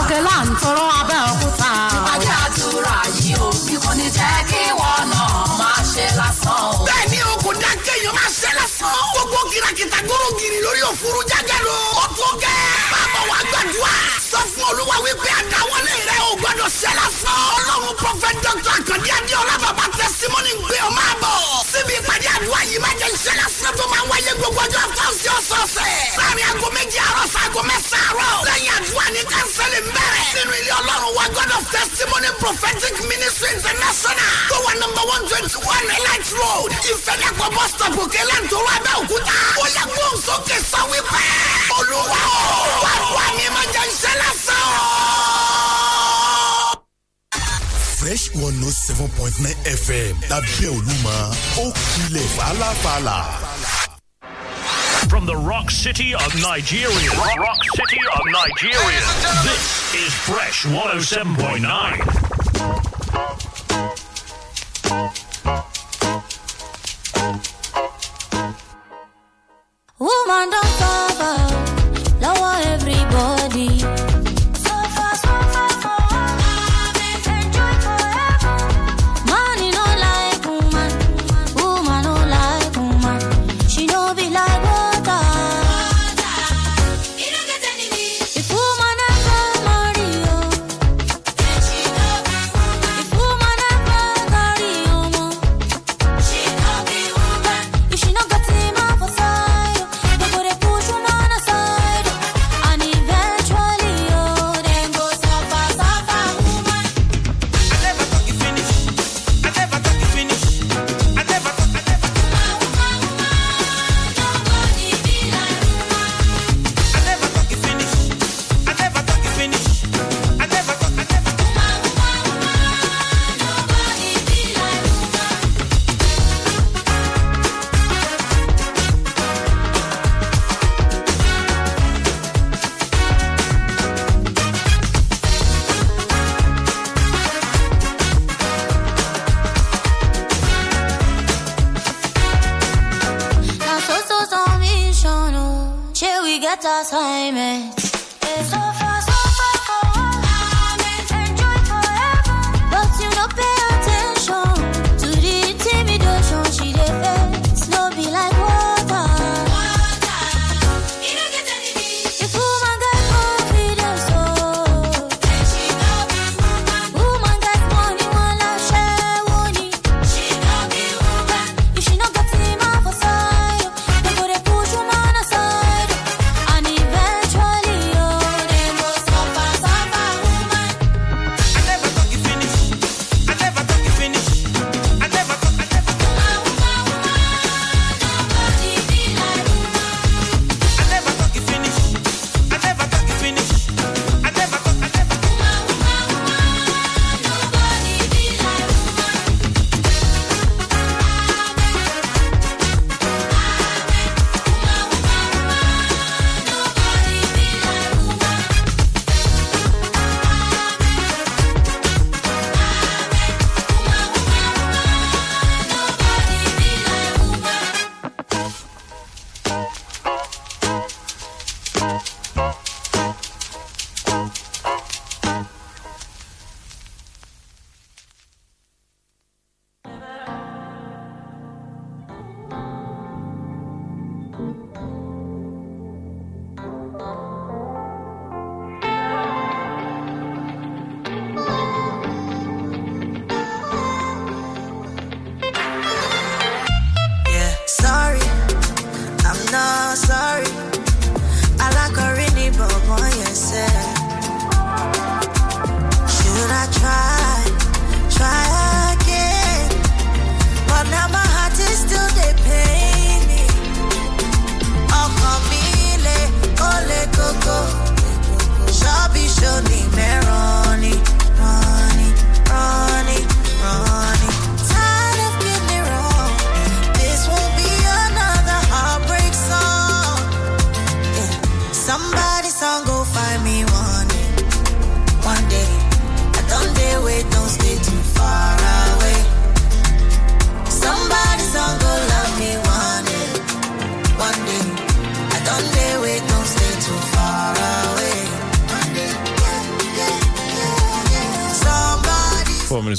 òkè là ń tọrọ abẹ́ òkúta. ìpàdé àdúrà yìí ò bí kò ní jẹ́ kí wọ́n náà máa ṣe lásán o. bẹ́ẹ̀ni o kò dá kéèyàn máa ṣe lásán. gbogbo kìràkìtà gbòòrò gírí lórí òfurufú jágẹ́ lọ. ó tó gẹ́. bàbá wa gbàdúrà. Sọ fún olúwa wípé àdáwọlé rẹ ò gbọdọ̀ ṣe lásán. ọlọ́run prọfẹt dr akande bàbá tẹsímọ́nì ń gbé ọ máa síbi ìpàdé àdúrà yìí máa jẹ́ ìṣẹ́ lásán tó máa wáyé gbogbo ọjọ́ fáwọn ọ̀sọ̀ọ̀sẹ̀. láàrin aago méjì àárọ̀ sago mẹ́sàn-án àárọ̀. lẹ́yìn àdúrà ní kánsẹ́lì bẹ̀rẹ̀. nínú ilé ọlọ́run wa god of testimony prophetic ministry international. tó wà nọmba one twenty one elite road. ìfẹ́dàpọ̀ bus stop òkè lẹ́ntọ́rọ̀ abẹ́òkúta. ó yẹ sókè sọ wípé. olúwa ó wà wà ní lásán o. fresh one note seven point nine fm lábẹ́ olúmọ ó kilẹ̀ fàlàfàlà. From the rock city of Nigeria. Rock, rock city of Nigeria. This is Fresh 107.9. Woman don't suffer, lower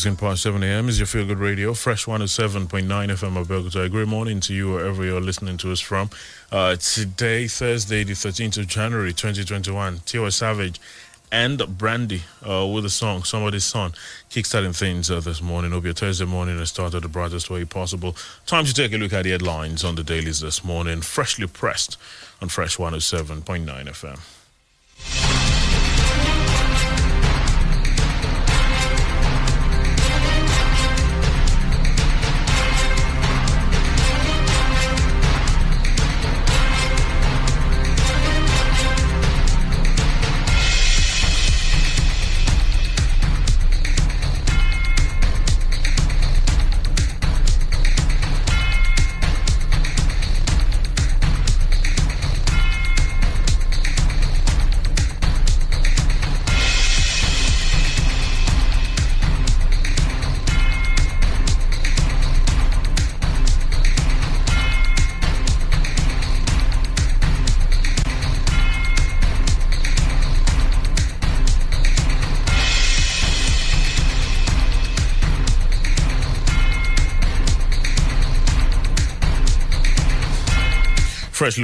18 past 7 a.m. is your Feel Good Radio, Fresh 107.9 FM Abeokuta. A great morning to you wherever you're listening to us from. Uh, today, Thursday, the 13th of January, 2021, Tiwa Savage and Brandy uh, with the song Somebody's Son. Kickstarting things uh, this morning. Hope your Thursday morning has started the brightest way possible. Time to take a look at the headlines on the dailies this morning, freshly pressed on Fresh 107.9 FM.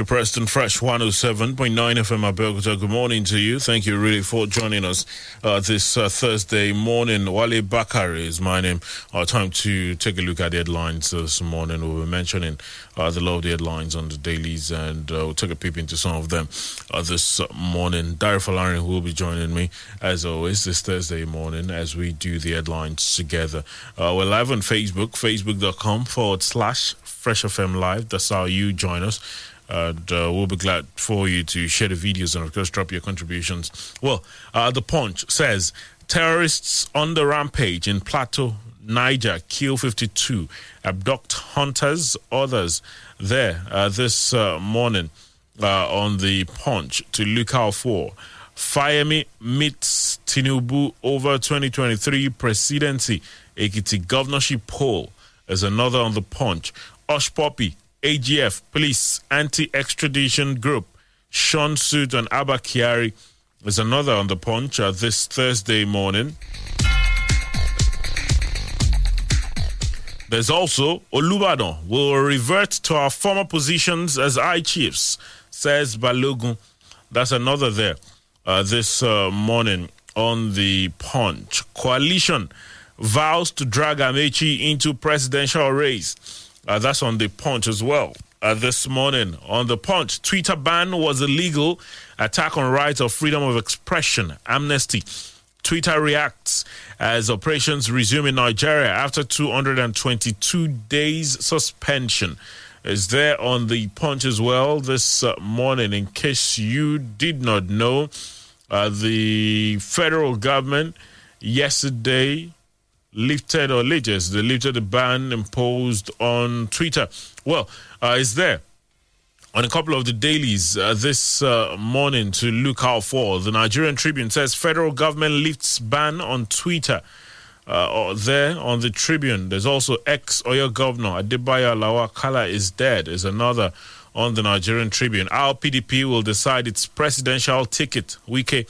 Pressed and fresh 107.9 FM Abeokuta. Good morning to you. Thank you really for joining us uh, this uh, Thursday morning. Wale Bakari is my name. Our time to take a look at the headlines this morning. We'll be mentioning uh, the lot of the headlines on the dailies and uh, we'll take a peep into some of them uh, this morning. Dari Falarin will be joining me as always this Thursday morning as we do the headlines together. Uh, we're live on Facebook, facebook.com forward slash Fresh FM Live. That's how you join us and uh, we'll be glad for you to share the videos and of course drop your contributions. Well, uh, the Punch says terrorists on the rampage in Plateau, Niger, kill 52, abduct hunters, others there uh, this uh, morning uh, on the Punch to look out for. Fayemi meets Tinubu over 2023 presidency. Ekiti governorship poll is another on the Punch. Hushpuppi AGF, Police Anti Extradition Group, Sean Suit and Abba Kyari is another on the punch uh, this Thursday morning. There's also Olubadan will revert to our former positions as I chiefs, says Balogun. That's another there uh, this uh, morning on the punch. Coalition vows to drag Amaechi into presidential race. Uh, that's on the punch as well. Uh, this morning on the punch, Twitter ban was illegal. Attack on rights of freedom of expression. Amnesty. Twitter reacts as operations resume in Nigeria after 222 days suspension. Is there on the punch as well this uh, morning. In case you did not know, uh, the federal government yesterday lifted or latest they lifted the ban imposed on Twitter. Well, uh, it's there on a couple of the dailies uh, this uh, morning to look out for. The Nigerian Tribune says federal government lifts ban on Twitter. Uh, there on the Tribune, there's also ex Oyo governor Adebayo Alao-Akala is dead. Is another on the Nigerian Tribune. Our PDP will decide its presidential ticket. Wike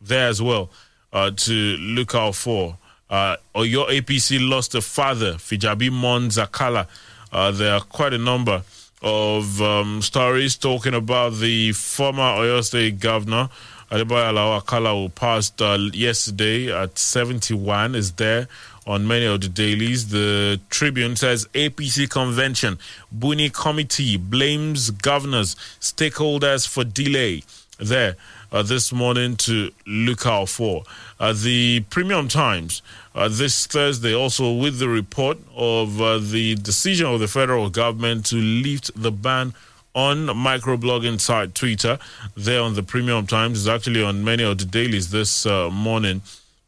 there as well uh, to look out for. Uh, Oyo APC lost a father, Fijabi Mon Zakala. Uh, there are quite a number of um, stories talking about the former Oyo State Governor, Adebayo Alao-Akala, who passed uh, yesterday at 71, is there on many of the dailies. The Tribune says APC convention, Buni committee blames governors, stakeholders for delay. There uh, this morning to look out for. Uh, the Premium Times uh, this Thursday also with the report of uh, the decision of the federal government to lift the ban on microblogging site Twitter. There on the Premium Times is actually on many of the dailies this uh, morning.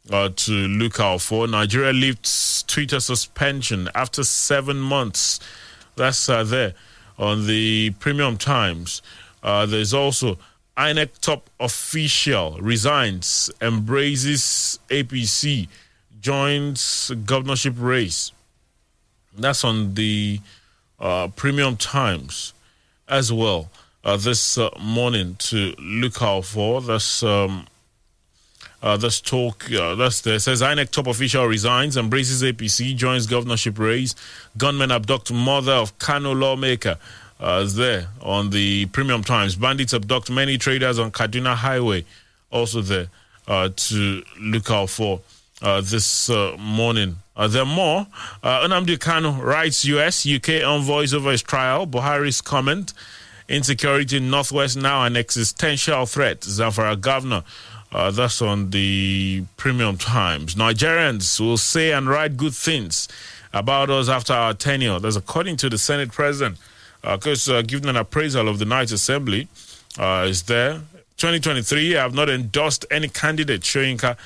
Uh, to look out for. Nigeria lifts Twitter suspension after seven months. That's there on the Premium Times. There's also INEC top official resigns, embraces APC, joins governorship race. That's on the uh, Premium Times as well uh, this uh, morning to look out for. That's um, Uh, this talk, uh, that's there. Says INEC top official resigns, embraces APC, joins governorship race. Gunmen abduct mother of Kano lawmaker. Uh, there on the Premium Times. Bandits abduct many traders on Kaduna Highway. Also there uh, to look out for uh, this uh, morning. Uh, there are more. Uh, Nnamdi Kanu writes US, UK envoys over his trial. Buhari's comment. Insecurity in Northwest now an existential threat. Zamfara governor. Uh, that's on the Premium Times. Nigerians will say and write good things about us after our tenure. That's according to the Senate President. Because uh, giving an appraisal of the Night Assembly uh, is there. 2023, I have not endorsed any candidate. Soyinka,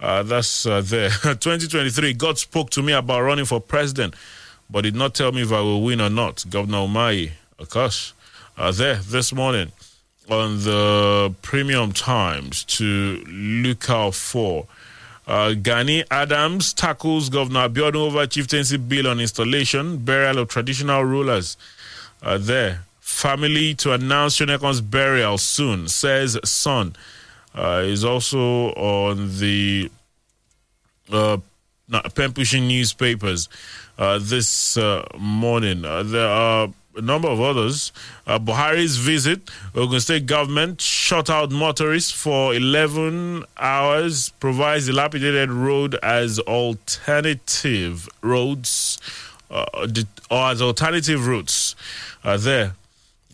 uh, that's uh, there. 2023, God spoke to me about running for president, but did not tell me if I will win or not. Governor Umahi, of course, uh, there this morning on the Premium Times to look out for. Uh, Gani Adams tackles Governor Abiodun over chieftaincy bill on installation, burial of traditional rulers. Uh, there. Family to announce Shonekan's burial soon, says son. Uh, is also on the uh, pen pushing newspapers uh, this uh, morning. Uh, there are a number of others. Uh, Buhari's visit, Ogun State government shut out motorists for 11 hours, provides dilapidated road as alternative roads, or as alternative routes are there.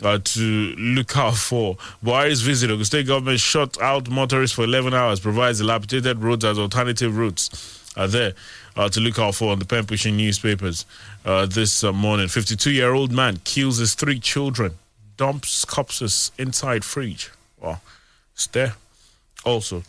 Uh, to look out for. Buhari's visit, Ogun State government shut out motorists for 11 hours, provides dilapidated roads as alternative routes are there uh, to look out for on the pen pushing newspapers uh, this uh, morning. 52 year old man kills his three children, dumps corpses inside fridge. Well, it's there also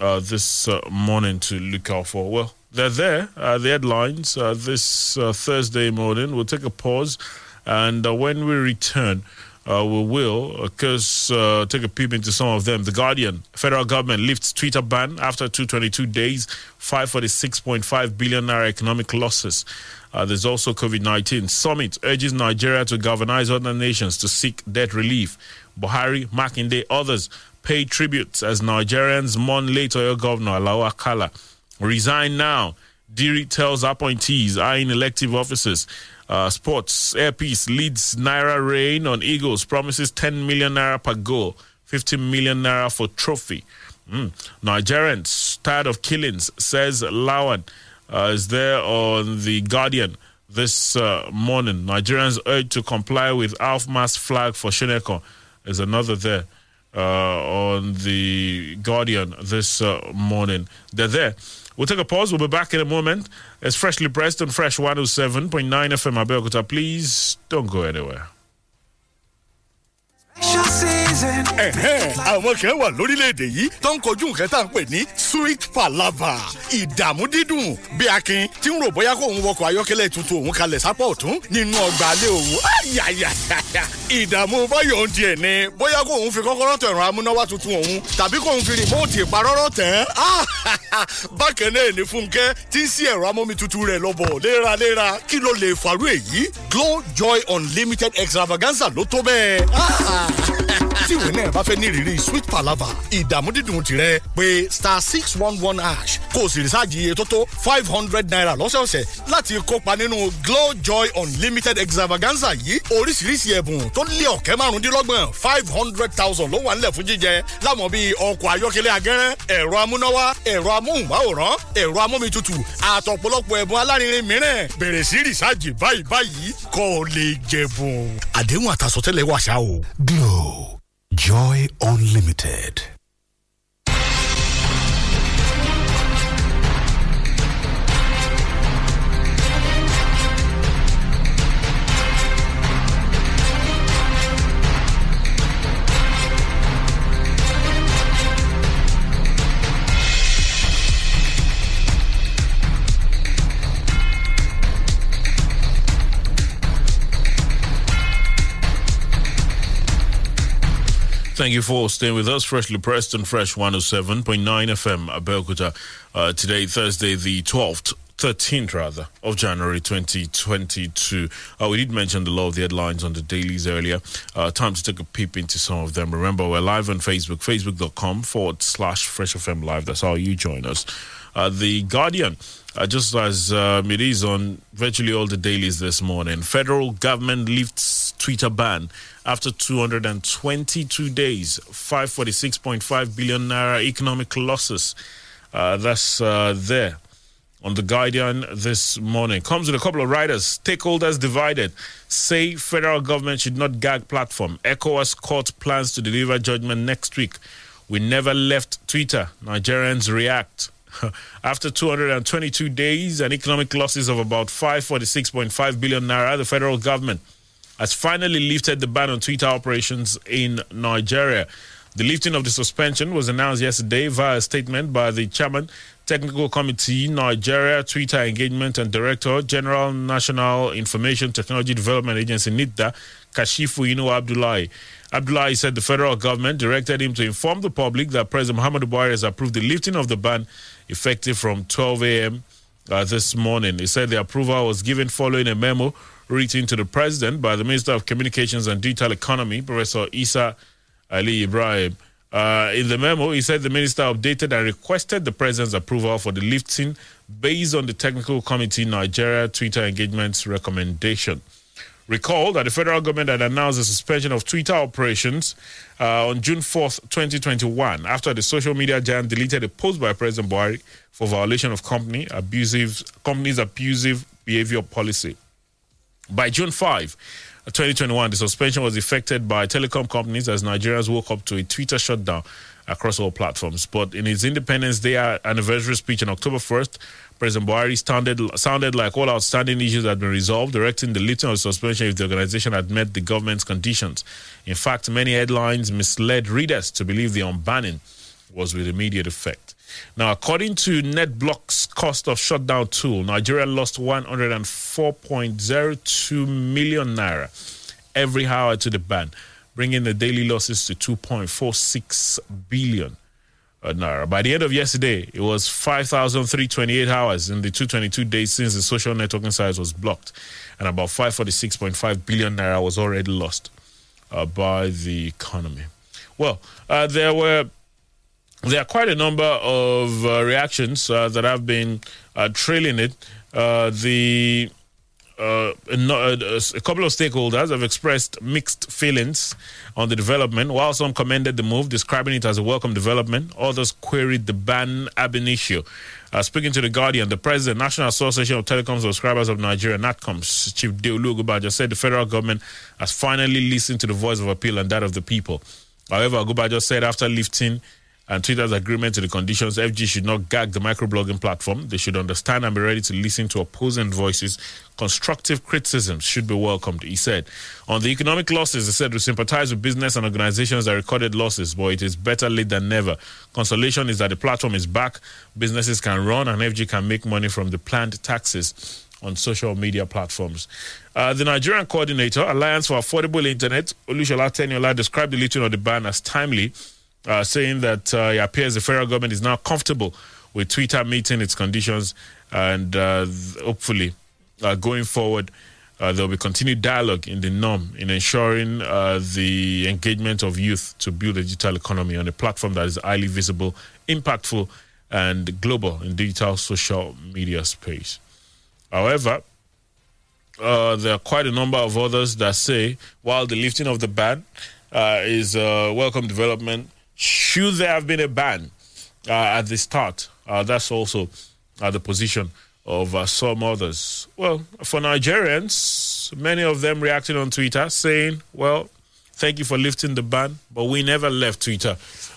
uh, this uh, morning to look out for. Well, they're there, uh, the headlines this Thursday morning. We'll take a pause, and when we return, uh, we will, because uh, take a peep into some of them. The Guardian, federal government lifts Twitter ban after 222 days, 546.5 billion naira economic losses. Uh, there's also COVID 19. Summit urges Nigeria to galvanize other nations to seek debt relief. Buhari, Makinde, others pay tributes as Nigerians mourn late Oyo Governor Alao Akala. Resign now. Diri tells appointees eyeing elective offices uh, sports, Air Peace leads Naira Rain on Eagles, promises 10 million Naira per goal, 15 million Naira for trophy. Mm. Nigerians tired of killings, says Lawan, uh, is there on The Guardian this uh, morning. Nigerians urged to comply with Alfmas flag for Shonekan. Is another there uh, on The Guardian this uh, morning. They're there. We'll take a pause. We'll be back in a moment. It's freshly pressed on Fresh 107.9 FM Abeokuta. Please don't go anywhere. Àwọn kan wà lórílẹ̀‐èdè yìí tó ń kojú nǹkan tá à ń pè ní sweet palava. Ìdààmú dídùn bí akin tí ń rò bóyá kó òun wọkọ̀ ayọ́kẹ́lẹ́ tuntun òun kalẹ̀ sápọ̀ ọ̀tún nínú ọgbà alẹ́ òun ìdààmú báyọ̀ ń tiẹ̀ ni bóyá kó òun fi kọ́kọ́rọ́ tẹ̀ ẹ̀rọ amúnáwá tuntun òun tàbí kó òun fi rìmọ́ọ̀tì ìparọ́rọ́ tẹ̀ bákan náà ní fúnkẹ́ tí ń sí ẹ̀rọ amómi tuntun rẹ̀ lọ́bọ̀ léraléra. Kí ló lè fàrú èyí? Glow joy unlimited extravaganza ló tó bẹ́ẹ̀ tí náà bá fẹ́ ní ìrírí sweet palava ìdààmú dídùn tirẹ̀ pé star six one one ash o sì rìsáàjì iye tó tó five hundred naira lọ́sọ̀ọ̀sẹ̀ láti kópa nínú glow joy unlimited extravaganza yìí. Oríṣiríṣi ẹ̀bùn tó lé ọ̀kẹ́ márùndínlọ́gbọ̀n five hundred thousand ló wà nílẹ̀ fún jíjẹ. Láwọn bíi ọkọ̀ ayọ́kẹ́lẹ́ agẹ́rẹ́ ẹ̀rọ amúnáwá ẹ̀rọ amóhùnmáwòrán ẹ̀rọ amómitutù àtọ̀pọ̀lọpọ̀ ẹ̀bùn alárinrin mìíràn. Bẹ̀rẹ̀ sí rìsáàjì báyìí báyìí kó o lè jẹ̀bùn. Àdéhùn àtàsọ̀tẹ́lẹ̀ wàṣà o glow. Joy Unlimited. Thank you for staying with us. Freshly pressed and fresh 107.9 FM, Abeokuta. Uh, today, Thursday, the 12th 13th rather of January 2022. Uh, we did mention the law of the headlines on the dailies earlier. Uh, time to take a peep into some of them. Remember, we're live on Facebook, facebook.com forward slash Fresh FM Live. That's how you join us. Uh, the Guardian, uh, just as um, it is on virtually all the dailies this morning, federal government lifts Twitter ban after 222 days, 546.5 billion naira economic losses. Uh, that's uh, there on the Guardian this morning. Comes with a couple of writers. Stakeholders divided. Say federal government should not gag platform. ECOWAS court plans to deliver judgment next week. We never left Twitter. Nigerians react. After 222 days and economic losses of about 546.5 billion naira, the federal government has finally lifted the ban on Twitter operations in Nigeria. The lifting of the suspension was announced yesterday via a statement by the chairman, Technical Committee, Nigeria Twitter Engagement and Director, General National Information Technology Development Agency, NITDA, Kashifu Inu Abdullahi. Abdullahi said the federal government directed him to inform the public that President Muhammadu Buhari has approved the lifting of the ban effective from 12 a.m. Uh, this morning. He said the approval was given following a memo written to the president by the Minister of Communications and Digital Economy, Professor Isa Ali Ibrahim. Uh, in the memo, he said the minister updated and requested the president's approval for the lifting based on the Technical Committee Nigeria Twitter engagement's recommendation. Recall that the federal government had announced the suspension of Twitter operations uh, on June 4th, 2021, after the social media giant deleted a post by President Buhari for violation of company abusive company's abusive behavior policy. By June 5, 2021, the suspension was effected by telecom companies as Nigerians woke up to a Twitter shutdown across all platforms. But in his Independence Day anniversary speech on October 1st, President Buhari sounded, sounded like all outstanding issues had been resolved, directing the lifting of suspension if the organization had met the government's conditions. In fact, many headlines misled readers to believe the unbanning was with immediate effect. Now, according to NetBlock's cost of shutdown tool, Nigeria lost 104.02 million naira every hour to the ban, bringing the daily losses to 2.46 billion uh, naira. By the end of yesterday, it was 5,328 hours in the 222 days since the social networking site was blocked, and about 546.5 billion naira was already lost uh, by the economy. Well, uh, there were there are quite a number of uh, reactions uh, that have been uh, trailing it. The uh, a, a, couple of stakeholders have expressed mixed feelings on the development. While some commended the move, describing it as a welcome development, others queried the ban ab initio. Uh, speaking to the Guardian, the president, National Association of Telecom Subscribers of Nigeria, NATCOMS, Chief Deolu Ogunbanjo, said the federal government has finally listened to the voice of appeal and that of the people. However, Ogunbanjo said after lifting and Twitter's agreement to the conditions, FG should not gag the microblogging platform. They should understand and be ready to listen to opposing voices. Constructive criticism should be welcomed, he said. On the economic losses, he said we sympathize with business and organizations that recorded losses, but it is better late than never. Consolation is that the platform is back, businesses can run, and FG can make money from the planned taxes on social media platforms. Uh, the Nigerian coordinator, Alliance for Affordable Internet, Olushola Teniola, described the lifting of the ban as timely uh, saying that uh, it appears the federal government is now comfortable with Twitter meeting its conditions, and uh, hopefully, uh, going forward, uh, there will be continued dialogue in the norm in ensuring uh, the engagement of youth to build a digital economy on a platform that is highly visible, impactful, and global in digital social media space. However, there are quite a number of others that say while the lifting of the ban is a welcome development, should there have been a ban uh, at the start? Uh, that's also uh, the position of uh, some others. Well, for Nigerians, many of them reacting on Twitter saying, well, thank you for lifting the ban, but we never left Twitter.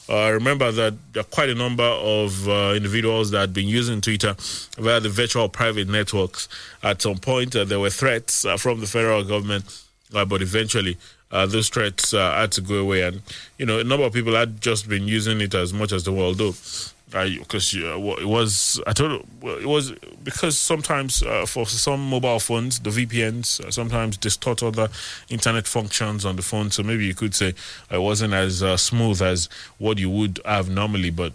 Uh, remember that there are quite a number of uh, individuals that had been using Twitter via the virtual private networks. At some point, there were threats from the federal government, but eventually uh, those threats uh, had to go away. And, you know, a number of people had just been using it as much as the world, though. Because uh, it was, I told it was because sometimes uh, for some mobile phones, the VPNs uh, sometimes distort other internet functions on the phone. So maybe you could say it wasn't as smooth as what you would have normally. But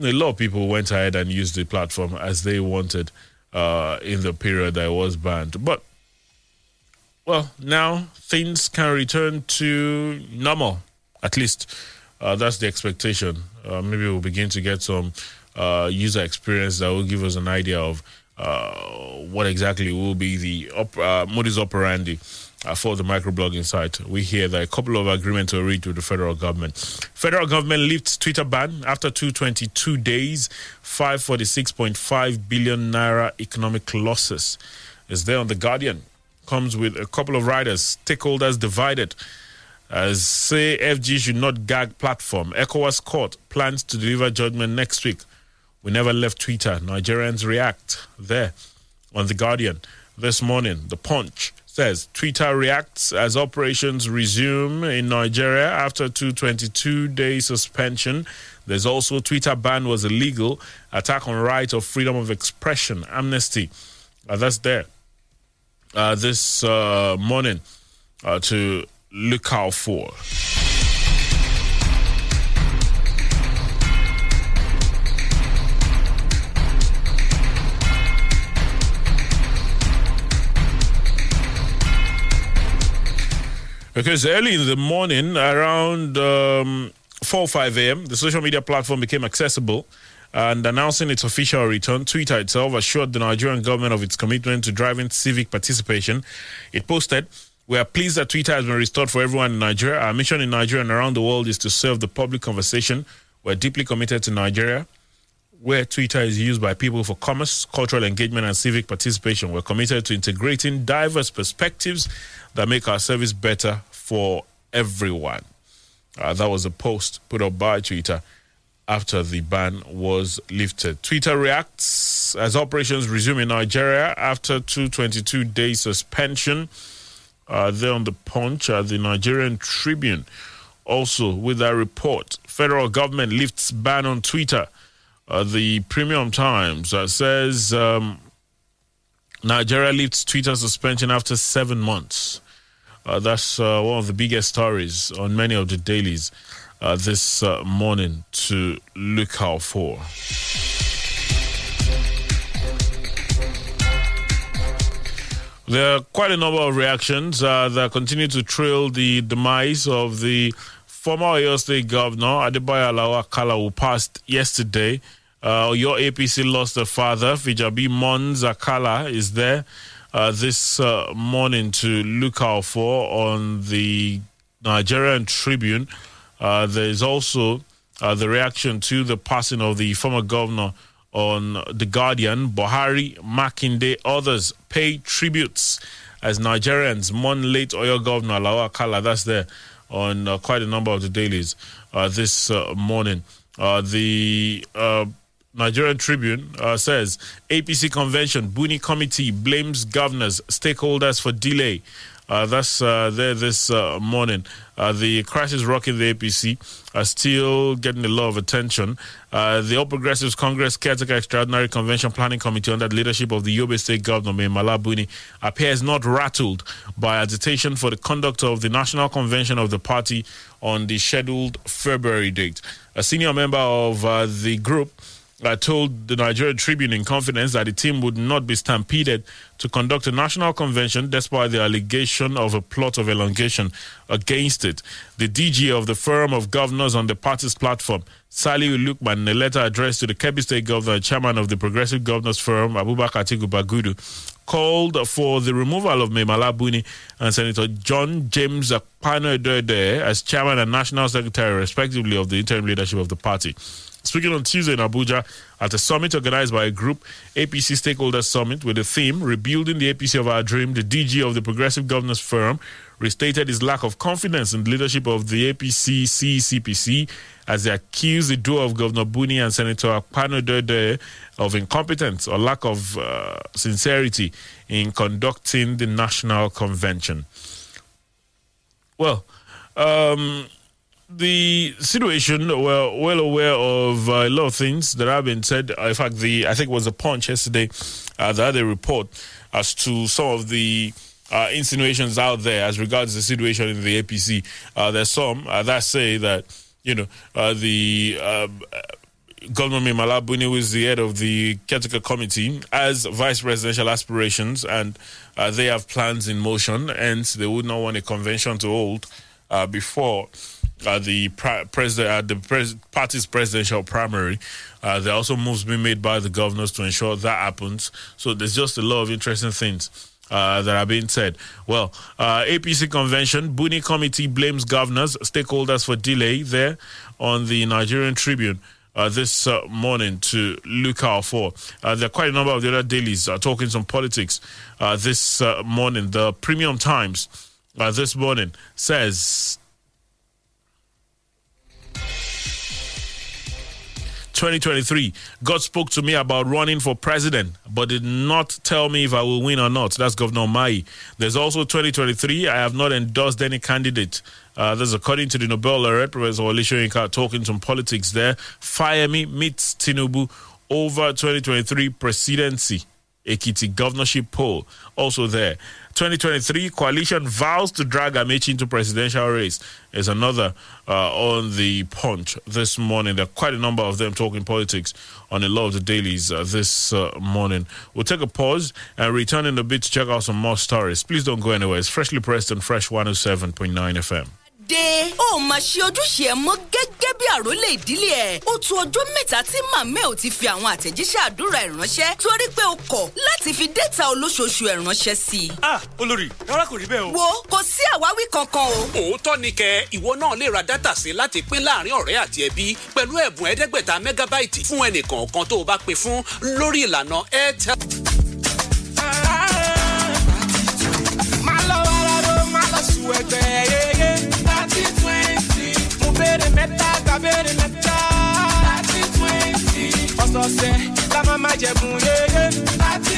a lot of people went ahead and used the platform as they wanted. uh, in the period that it was banned. But well, now things can return to normal. At least uh, that's the expectation. Uh, maybe we'll begin to get some uh, user experience that will give us an idea of uh, what exactly will be the op- uh, modus operandi uh, for the microblogging site. We hear that a couple of agreements were reached with the federal government. Federal government lifts Twitter ban after 222 days, 546.5 billion naira economic losses. Is there on the Guardian? Comes with a couple of riders, stakeholders divided. As say FG should not gag platform. ECOWAS court plans to deliver judgment next week. We never left Twitter. Nigerians react there on The Guardian this morning. The Punch says Twitter reacts as operations resume in Nigeria after 222 day suspension. There's also Twitter ban was illegal, attack on right of freedom of expression, amnesty. Uh, that's there uh, this uh, morning uh, to look out for. Because early in the morning, around um, 4 or 5 a.m., the social media platform became accessible. And announcing its official return, Twitter itself assured the Nigerian government of its commitment to driving civic participation. It posted, We are pleased that Twitter has been restored for everyone in Nigeria. Our mission in Nigeria and around the world is to serve the public conversation. We're deeply committed to Nigeria, where Twitter is used by people for commerce, cultural engagement, and civic participation. We're committed to integrating diverse perspectives that make our service better for everyone. Uh, that was a post put up by Twitter after the ban was lifted. Twitter reacts as operations resume in Nigeria after 222 day suspension. Uh, there on the punch, uh, the Nigerian Tribune also with that report. Federal government lifts ban on Twitter. Uh, the Premium Times uh, says um, Nigeria lifts Twitter suspension after seven months. Uh, that's uh, one of the biggest stories on many of the dailies uh, this uh, morning to look out for. There are quite a number of reactions uh, that continue to trail the demise of the former Oyo State Governor Adebayo Alao-Akala, who passed yesterday. Uh, your APC lost a father. Fijabi Mons Akala is there uh, this uh, morning to look out for on the Nigerian Tribune. Uh, there is also uh, the reaction to the passing of the former governor on The Guardian. Buhari, Makinde, others pay tributes as Nigerians mourn late Oyo governor Alao-Akala. That's there on uh, quite a number of the dailies uh, this uh, morning. Uh, the Nigerian Tribune uh, says APC convention, Buni committee blames governors, stakeholders for delay. Uh, that's uh, there this uh, morning. Uh, the crisis rocking the APC are still getting a lot of attention. Uh, the All Progressives Congress Caretaker Extraordinary Convention Planning Committee under the leadership of the Yobe State Governor Mai Mala Buni appears not rattled by agitation for the conduct of the National Convention of the party on the scheduled February date. A senior member of uh, the group told the Nigeria Tribune in confidence that the team would not be stampeded to conduct a national convention despite the allegation of a plot of elongation against it. The DG of the Forum of Governors on the party's platform, Sali Lukman, in a letter addressed to the Kebbi State Governor and Chairman of the Progressive Governors Forum, Abubakar Atiku Bagudu, called for the removal of Mai Mala Buni and Senator John James Akpano as Chairman and National Secretary, respectively, of the interim leadership of the party. Speaking on Tuesday in Abuja at a summit organized by a group, APC Stakeholders Summit, with the theme Rebuilding the APC of Our Dream, the DG of the Progressive Governors Forum restated his lack of confidence in the leadership of the APC CCPC as they accused the duo of Governor Buni and Senator Akpanudoedehe of incompetence or lack of uh, sincerity in conducting the national convention. Well, um, the situation, we're well aware of uh, a lot of things that have been said. In fact, the I think it was a punch yesterday uh, that had a report as to some of the uh, insinuations out there as regards the situation in the APC. Uh, there's some uh, that say that you know uh, the um, Governor Malabuni, who is the head of the caretaker committee, as vice presidential aspirations, and uh, they have plans in motion. and they would not want a convention to hold uh, before uh, the president, uh, the pres- party's presidential primary. Uh, there are also moves being made by the governors to ensure that happens. So there's just a lot of interesting things. Uh, that are being said. Well, uh, APC convention, Buni committee blames governors, stakeholders for delay there on the Nigerian Tribune. Uh, this uh, morning to look out for. Uh, there are quite a number of the other dailies uh, talking some politics uh, this morning. The Premium Times this morning says 2023. God spoke to me about running for president, but did not tell me if I will win or not. That's Governor Mai. There's also 2023. I have not endorsed any candidate. Uh, this is according to the Nobel laureate, Professor Olisho talking some politics there. Fayemi meets Tinubu over 2023 presidency. Ekiti governorship poll also there. 2023 coalition vows to drag Amaechi into presidential race is another uh, on the punch this morning. There are quite a number of them talking politics on a lot of the dailies uh, this uh, morning. We'll take a pause and return in a bit to check out some more stories. Please don't go anywhere. It's freshly pressed on Fresh 107.9 FM. Dé ó máa ṣe ojúṣe ẹ mọ́ gẹ́gẹ́ bí àrólé ìdílé ẹ̀ ó tu ọjọ́ mẹ́ta tí màmá ẹ̀ ò ti fi àwọn àtẹ̀jíṣẹ́ àdúrà ẹ̀ ránṣẹ́ torí pé o kọ̀ láti fi dẹ́ta olóṣooṣù ẹ̀ ránṣẹ́ sí i. ah olórí rárá kò rí bẹ́ẹ̀ o. wo kò sí àwáwí kankan o. òótọ́ ni kẹ ìwọ náà lè ra dátà sí láti pín láàárín ọ̀rẹ́ àti ẹbí pẹ̀lú ẹ̀bùn ẹ̀ẹ́dẹ́gbẹ̀ta mẹ́gábáìtì fún ẹnìkọ̀ọ̀kan tó o bá pè fún lórí ìlànà airtel. má lọ wàrà ló má lọ sùn ẹgbẹ́ yeye thirty twenty béèrè mẹ́ta béèrè mẹ́ta thirty twenty. Ọ̀sọ̀ọ̀sẹ̀ la máa ma jẹ̀bùn yeye thirty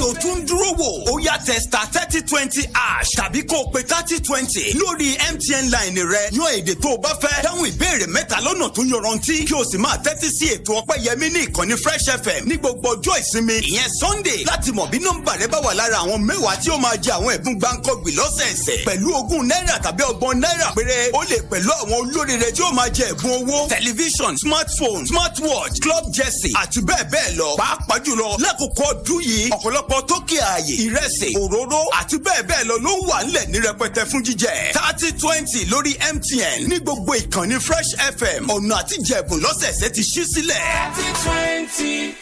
ló tún dúró wò. Ó yá testa thirty twenty ash tàbí kó o pe thirty twenty lórí mtn line rẹ. Yan èdè tó o bá fẹ́ dáhùn ìbéèrè mẹ́ta lọ́nà tó yọrantí kí o sì máa tẹ́tí sí ètò ọpẹ́yẹmí ní ìkànnì fresh fm ní gbogbo ọjọ́ ìsinmi. Ìyẹn sunday láti mọ̀ bí nọ́mbà rẹ bá wà lára àwọn mẹ́wàá tí ó máa jẹ àwọn ẹ̀bùn gbáǹkọ́gbì lọ́sẹ̀ẹsẹ̀. Pẹ̀lú ogún náírà tàbí ọgbọ̀n náírà péré ó lè pẹ̀lú àwọn olóríire tí ó máa jẹ ẹ̀bùn owó tẹlifíṣàn smartphone smartwatch club jersey àti bẹ́ẹ̀ bẹ́ẹ̀ lọ. Pàápàá jùlọ lákòókò ọdún yìí ọ̀pọ̀lọpọ̀ tókè ààyè ìrẹsì òróró àti bẹ́ẹ̀ bẹ́ẹ̀ lọ ló wà nílẹ̀ ní rẹpẹtẹ fún jíjẹ thirty twenty lórí mtn ní gbogbo ìkànnì fresh fm ọ̀nà àtijẹ̀bùn lọ́sẹ̀ẹ̀sẹ̀ ti ṣí sílẹ̀. thirty twenty.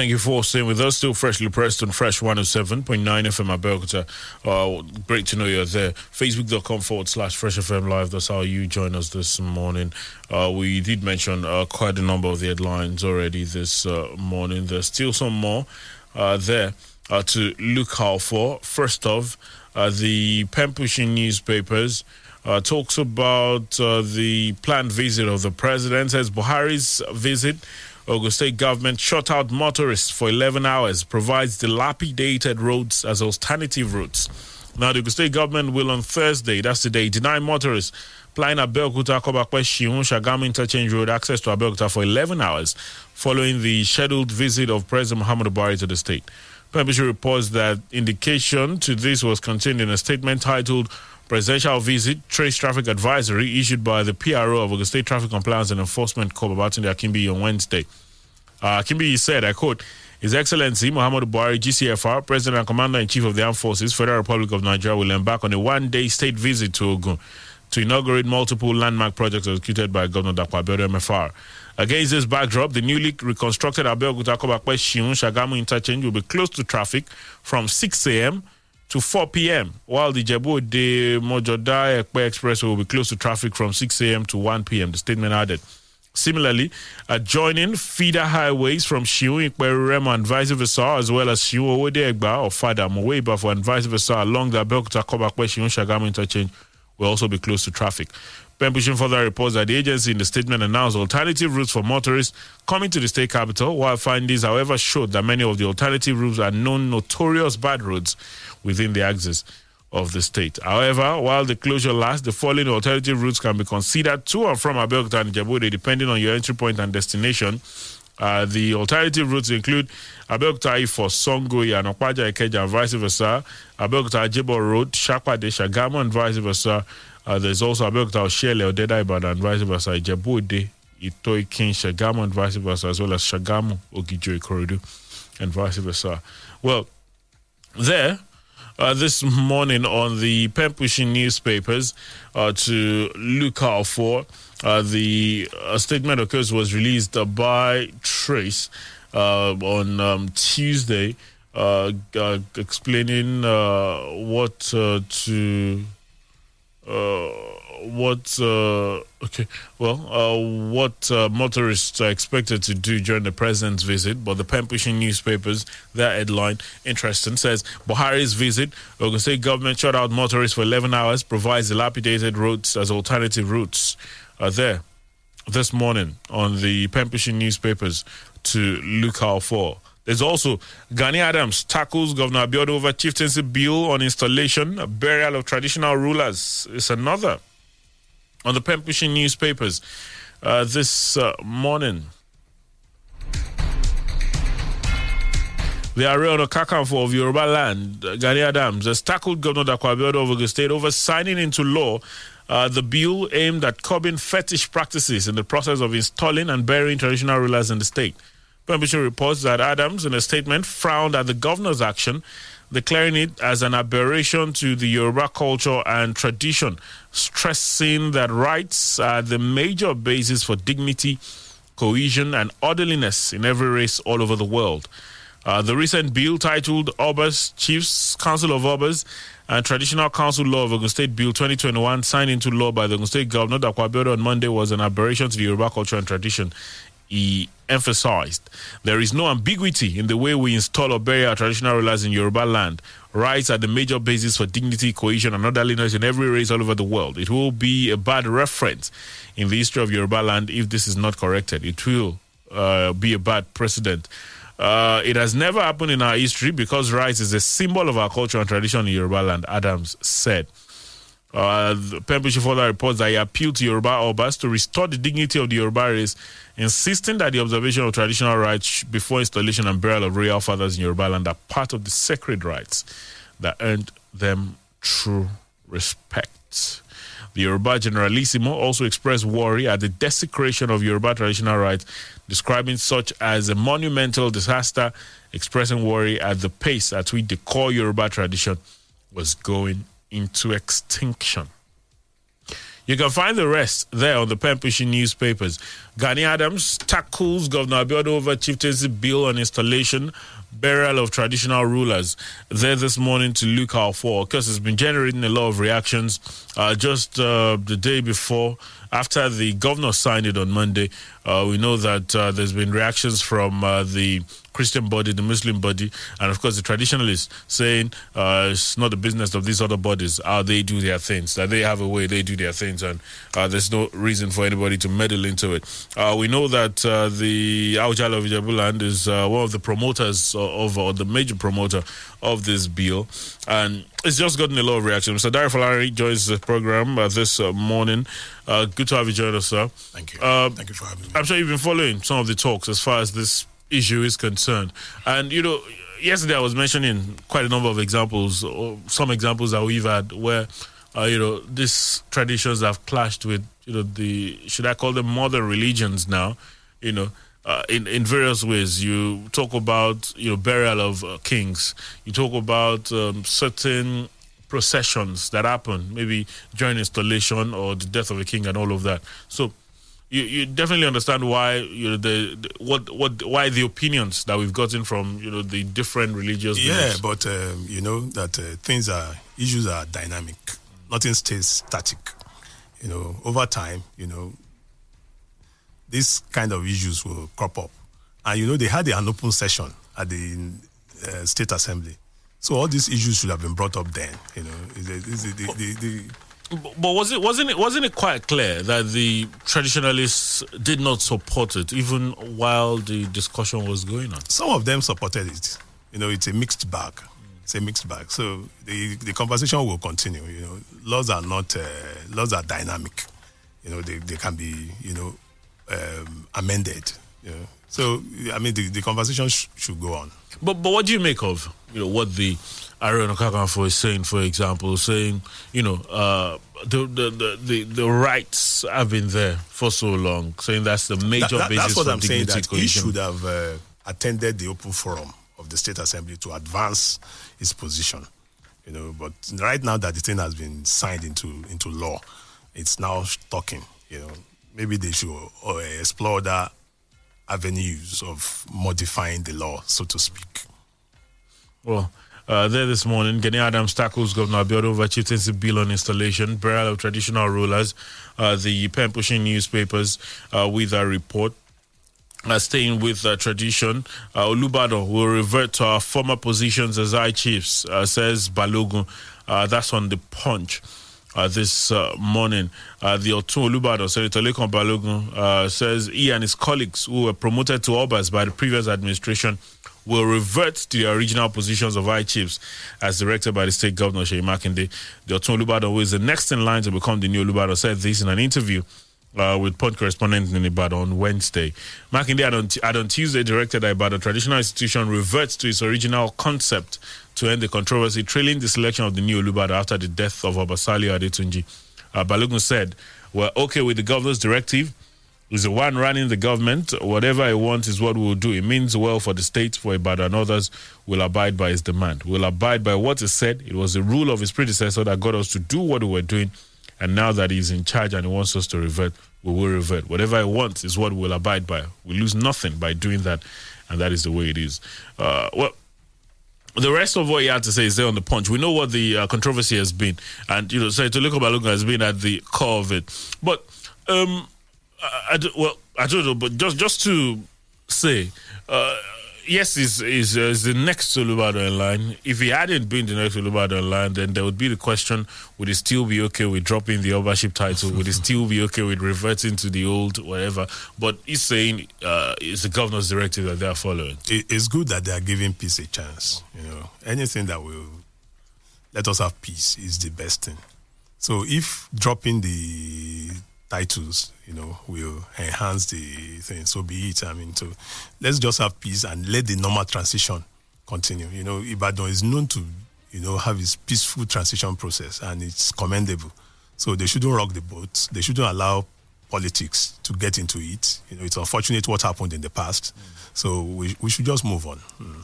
Thank you for staying with us. Still freshly pressed on Fresh 107.9 FM Abeokuta. Uh, great to know you're there. Facebook.com forward slash Fresh FM Live. That's how you join us this morning. Uh, we did mention uh, quite a number of the headlines already this uh, morning. There's still some more uh, there uh, to look out for. First uh, the pen pushing newspapers. Uh, talks about uh, the planned visit of the president. Says Buhari's visit Ogun State government shut out motorists for 11 hours, provides dilapidated roads as alternative routes. Now, the Ogun State government will on Thursday, that's today, deny motorists plying Abeokuta Kobape Shiun Shagamu Interchange Road access to Abeokuta for 11 hours following the scheduled visit of President Muhammad Buhari to the state. Pembrokeshire reports that indication to this was contained in a statement titled Presidential Visit Trace Traffic Advisory issued by the PRO of Ogun State Traffic Compliance and Enforcement Corps Babatunde Akimbi on Wednesday. Uh, Akimbi said, I quote, His Excellency Muhammadu Buhari, GCFR, President and Commander in Chief of the Armed Forces, Federal Republic of Nigeria, will embark on a one day state visit to Ogun to inaugurate multiple landmark projects executed by Governor Dapo Abiodun MFR. Against this backdrop, the newly reconstructed Abeokuta Kobape Shiun Shagamu interchange will be closed to traffic from 6 a.m. to 4 p.m., while the Jebu de Mojoda Epe Expressway will be closed to traffic from 6 a.m. to 1 p.m., the statement added. Similarly, adjoining feeder highways from Shiu Ikperurem and vice versa, as well as Shiu Owode Egba or Fada Moweba and vice versa along the Abeokuta Kobape Shiu Shagamu interchange will also be closed to traffic. Pembushing further reports that the agency in the statement announced alternative routes for motorists coming to the state capital, while findings, however, showed that many of the alternative routes are known notorious bad roads within the axis of the state. However, while the closure lasts, the following alternative routes can be considered to and from Abeokuta and Djibouti, depending on your entry point and destination. Uh, the alternative routes include Abeokuta for Songoyi and Okpaja Ikeja and vice versa, Abeokuta Ajebo Road, Shakpade, Shagamu and vice versa. Uh, there's also Abeokuta Oshele, Odeda Ibadan and vice versa, Ijebu-Ode, Itoikin, Shagamu and vice versa, as well as Shagamu, Ogijo, Ikorodu and vice versa. Well, there, uh, this morning on the pushing newspapers uh, to look out for. Uh, the uh, statement, of course, was released uh, by Trace uh, on um, Tuesday, explaining what to what uh, okay well uh, what uh, motorists are expected to do during the president's visit but the pen newspapers their headline interesting says buhari's visit ogun government shut out motorists for 11 hours provides dilapidated roads as alternative routes are there this morning on the pen newspapers to look out for there's also Gani Adams tackles Governor Abiodun over chieftaincy bill on installation, a burial of traditional rulers. It's another on the pushing newspapers uh, this uh, morning. The Aare Ona Kakanfo of Yoruba land, Gani Adams, has tackled Governor Dapo Abiodun of Ogun State over signing into law uh, the bill aimed at curbing fetish practices in the process of installing and burying traditional rulers in the state. Permission reports that Adams, in a statement, frowned at the governor's action, declaring it as an aberration to the Yoruba culture and tradition, stressing that rights are the major basis for dignity, cohesion, and orderliness in every race all over the world. Uh, the recent bill titled Obas Chiefs Council of Obas and Traditional Council Law of Ogun State Bill 2021, signed into law by the Ogun State Governor Abiodun on Monday, was an aberration to the Yoruba culture and tradition. He emphasized there is no ambiguity in the way we install or bury our traditional rulers in Yoruba land. Rights are the major basis for dignity, cohesion, and orderliness in every race all over the world. It will be a bad reference in the history of Yoruba land if this is not corrected. It will uh, be a bad precedent. Uh, it has never happened in our history because rights is a symbol of our culture and tradition in Yoruba land, Adams said. Uh, Pembushi further reports that he appealed to Yoruba Obas to restore the dignity of the Yoruba race, insisting that the observation of traditional rites before installation and burial of royal fathers in Yoruba land are part of the sacred rites that earned them true respect. The Yoruba Generalissimo also expressed worry at the desecration of Yoruba traditional rites, describing such as a monumental disaster, expressing worry at the pace at which the core Yoruba tradition was going into extinction. You can find the rest there on the pen newspapers. Gani Adams tackles Governor Abiodun over chieftaincy bill on installation, burial of traditional rulers. There this morning to look out for. because it's been generating a lot of reactions. Uh, just uh, the day before, after the governor signed it on Monday, uh, we know that uh, there's been reactions from uh, the Christian body, the Muslim body, and of course the traditionalists saying uh, it's not the business of these other bodies how they do their things, that they have a way they do their things, and uh, there's no reason for anybody to meddle into it. Uh, we know that uh, the Awujale of Ijebuland is uh, one of the promoters of, or the major promoter of this bill, and it's just gotten a lot of reaction. Mr. Dari Falari joins the program uh, this morning. good to have you join us, sir. Thank you. Thank you for having me. I'm sure you've been following some of the talks as far as this issue is concerned. And, you know, yesterday I was mentioning quite a number of examples, or some examples that we've had where, uh, you know, these traditions have clashed with, you know, the, should I call them modern religions now, you know. Uh, in in various ways, you talk about you know burial of uh, kings. You talk about um, certain processions that happen, maybe during installation or the death of a king, and all of that. So, you, you definitely understand why you know the, the, what what why the opinions that we've gotten from you know the different religious yeah beliefs. but um, you know that uh, things are issues are dynamic nothing stays static you know over time you know this kind of issues will crop up. And you know, they had an open session at the uh, State Assembly. So all these issues should have been brought up then. You know, the, the, the But was it wasn't it wasn't it quite clear that the traditionalists did not support it even while the discussion was going on? some of them supported it. You know, it's a mixed bag. It's a mixed bag. So the the conversation will continue. You know, laws are not uh, laws are dynamic. You know, they, they can be you know um, amended. You know, so I mean the, the conversation sh- should go on. But but what do you make of you know what the Aare Ona Kakanfo is saying, for example, saying you know uh, the, the the the rights have been there for so long, saying that's the major That- that- basis that's what I'm saying. That he should have uh, attended the open forum of the state assembly to advance his position. You know, but right now that the thing has been signed into into law, it's now talking. You know, maybe they should uh, explore other avenues of modifying the law, so to speak. Well, uh, there this morning, Gani Adams tackles Governor Abiodun over chieftaincy bill on installation, burial of traditional rulers, uh, the pen pushing newspapers uh, with a report. Uh, staying with uh, tradition, uh, Olubadan will revert to our former positions as high chiefs, uh, says Balogun. Uh, that's on the punch. Uh, this morning, the Otun Olubadan, Senator Lekan Balogun, says he and his colleagues who were promoted to Obas by the previous administration will revert to the original positions of high chiefs as directed by the state governor, Seyi Makinde. The Otun Olubadan, who is the next in line to become the new Olubadan, said this in an interview uh, with Punch correspondent in Ibadan on Wednesday. Makinde had on, had on Tuesday directed that Ibadan traditional institution reverts to its original concept to end the controversy trailing the selection of the new Olubadan after the death of Oba Saliu Adetunji. Uh, Balogun said, We're okay with the governor's directive. He's the one running the government. Whatever he wants is what we'll do. It means well for the state, for Ibadan and others. We'll abide by his demand. We'll abide by what he said. It was the rule of his predecessor that got us to do what we were doing. And now that he's in charge and he wants us to revert, we will revert. Whatever he wants is what we'll abide by. We lose nothing by doing that. And that is the way it is. Uh, well, the rest of what he had to say is there on the punch. We know what the uh, controversy has been, and you know, say Toliko Balogun has been at the core of it. But um, I, I well, I don't know, but just just to say, uh, yes, is is uh, the next Olubadan in line. If he hadn't been the next Olubadan in line, then there would be the question: Would he still be okay with dropping the Obaship title? would he still be okay with reverting to the old whatever? But he's saying uh, it's the governor's directive that they are following. It, it's good that they are giving peace a chance. You know, anything that will let us have peace is the best thing. So if dropping the titles, you know, will enhance the thing, so be it. I mean, so let's just have peace and let the normal transition continue. You know, Ibadan is known to, you know, have its peaceful transition process, and it's commendable. So they shouldn't rock the boat. They shouldn't allow politics to get into it. You know, it's unfortunate what happened in the past. So we, we should just move on. Mm.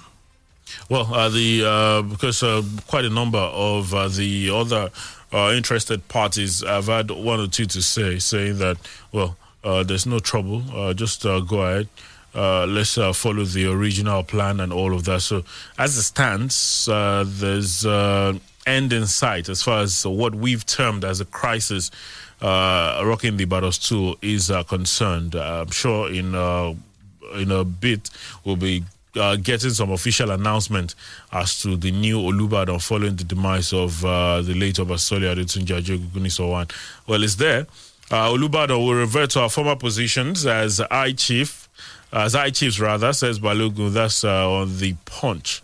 Well, uh, the uh, because uh, quite a number of uh, the other uh, interested parties I've had one or two to say, saying that well, uh, there's no trouble, uh, just uh, go ahead. Uh, let's uh, follow the original plan and all of that. So, as it stands, there's uh, end in sight as far as what we've termed as a crisis rocking the battles tool is concerned. I'm sure in in a bit we'll be uh, getting some official announcement as to the new Olubadan following the demise of uh, the late Oba Saliu Adetunji Ajogunnisowan. Well, it's there. Uh, Olubadan will revert to our former positions as I chief, as I chiefs rather, says Balogun. That's uh, on the punch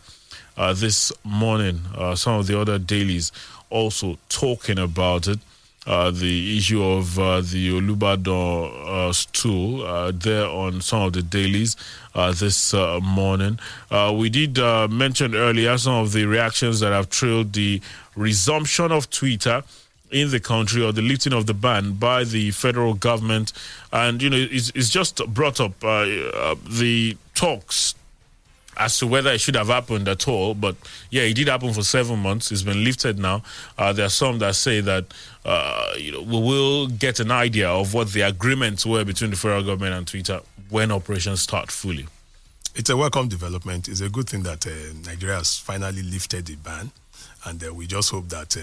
uh, this morning. Uh, some of the other dailies also talking about it. Uh, the issue of uh, the Olubadan uh, stool uh, there on some of the dailies uh, this uh, morning. We did mention earlier some of the reactions that have trailed the resumption of Twitter in the country or the lifting of the ban by the federal government. And, you know, it's, it's just brought up the talks as to whether it should have happened at all. But yeah, it did happen for seven months. It's been lifted now. Uh, there are some that say that uh, you know we will get an idea of what the agreements were between the federal government and Twitter when operations start fully. It's a welcome development. It's a good thing that uh, Nigeria has finally lifted the ban, and uh, we just hope that uh,